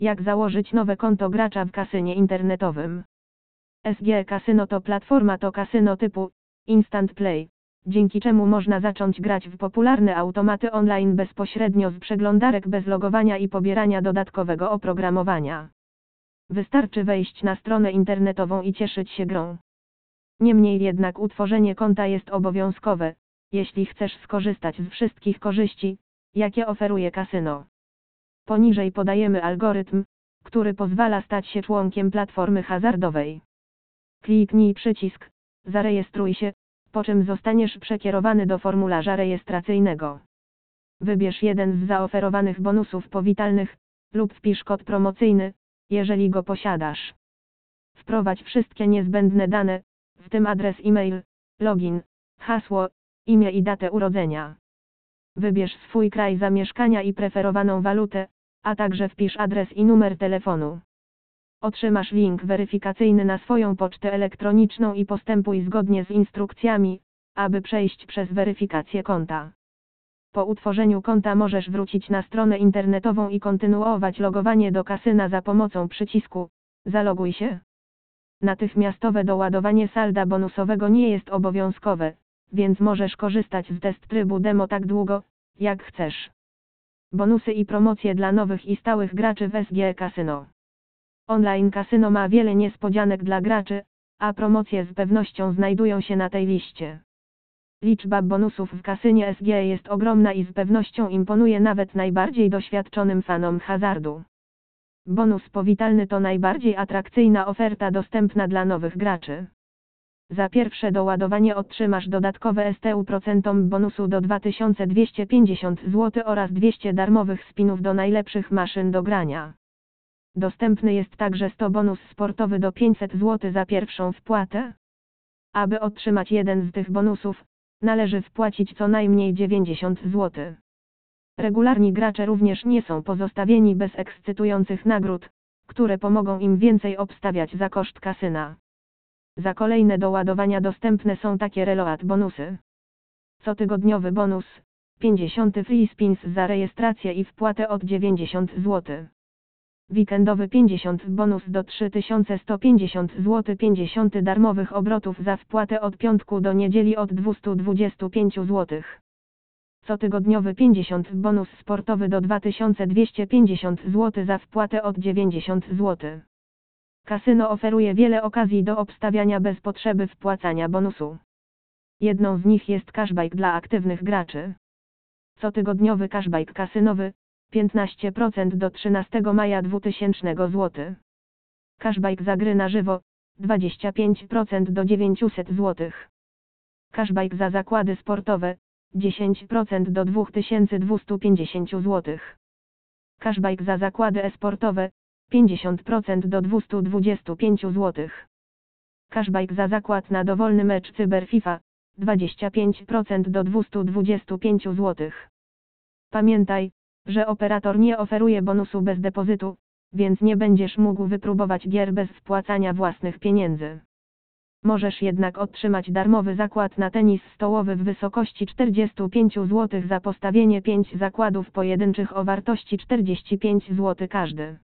Jak założyć nowe konto gracza w kasynie internetowym? SG Casino to platforma to kasyno typu Instant Play, dzięki czemu można zacząć grać w popularne automaty online bezpośrednio z przeglądarek bez logowania i pobierania dodatkowego oprogramowania. Wystarczy wejść na stronę internetową i cieszyć się grą. Niemniej jednak utworzenie konta jest obowiązkowe, jeśli chcesz skorzystać z wszystkich korzyści, jakie oferuje kasyno. Poniżej podajemy algorytm, który pozwala stać się członkiem platformy hazardowej. Kliknij przycisk Zarejestruj się, po czym zostaniesz przekierowany do formularza rejestracyjnego. Wybierz jeden z zaoferowanych bonusów powitalnych lub wpisz kod promocyjny, jeżeli go posiadasz. Wprowadź wszystkie niezbędne dane, w tym adres e-mail, login, hasło, imię i datę urodzenia. Wybierz swój kraj zamieszkania i preferowaną walutę, a także wpisz adres i numer telefonu. Otrzymasz link weryfikacyjny na swoją pocztę elektroniczną i postępuj zgodnie z instrukcjami, aby przejść przez weryfikację konta. Po utworzeniu konta możesz wrócić na stronę internetową i kontynuować logowanie do kasyna za pomocą przycisku Zaloguj się. Natychmiastowe doładowanie salda bonusowego nie jest obowiązkowe, więc możesz korzystać z test trybu demo tak długo, jak chcesz. Bonusy i promocje dla nowych i stałych graczy w SG Casino. Online Casino ma wiele niespodzianek dla graczy, a promocje z pewnością znajdują się na tej liście. Liczba bonusów w kasynie SG jest ogromna i z pewnością imponuje nawet najbardziej doświadczonym fanom hazardu. Bonus powitalny to najbardziej atrakcyjna oferta dostępna dla nowych graczy. Za pierwsze doładowanie otrzymasz dodatkowe STU procentom bonusu do 2250 zł oraz 200 darmowych spinów do najlepszych maszyn do grania. Dostępny jest także 100 bonus sportowy do 500 zł za pierwszą wpłatę. Aby otrzymać jeden z tych bonusów, należy wpłacić co najmniej 90 zł. Regularni gracze również nie są pozostawieni bez ekscytujących nagród, które pomogą im więcej obstawiać za koszt kasyna. Za kolejne doładowania dostępne są takie reload bonusy. Cotygodniowy bonus 50 free spins za rejestrację i wpłatę od 90 zł. Weekendowy 50 bonus do 3150 zł 50 darmowych obrotów za wpłatę od piątku do niedzieli od 225 zł. Cotygodniowy 50 bonus sportowy do 2250 zł za wpłatę od 90 zł. Kasyno oferuje wiele okazji do obstawiania bez potrzeby wpłacania bonusu. Jedną z nich jest cashback dla aktywnych graczy. Cotygodniowy cashback kasynowy 15% do 13 maja 2000 zł. Cashback za gry na żywo 25% do 900 zł. Cashback za zakłady sportowe 10% do 2250 zł. Cashback za zakłady esportowe 50% do 225 zł. Cashback za zakład na dowolny mecz Cyber FIFA 25% do 225 zł. Pamiętaj, że operator nie oferuje bonusu bez depozytu, więc nie będziesz mógł wypróbować gier bez wpłacania własnych pieniędzy. Możesz jednak otrzymać darmowy zakład na tenis stołowy w wysokości 45 zł za postawienie 5 zakładów pojedynczych o wartości 45 zł każdy.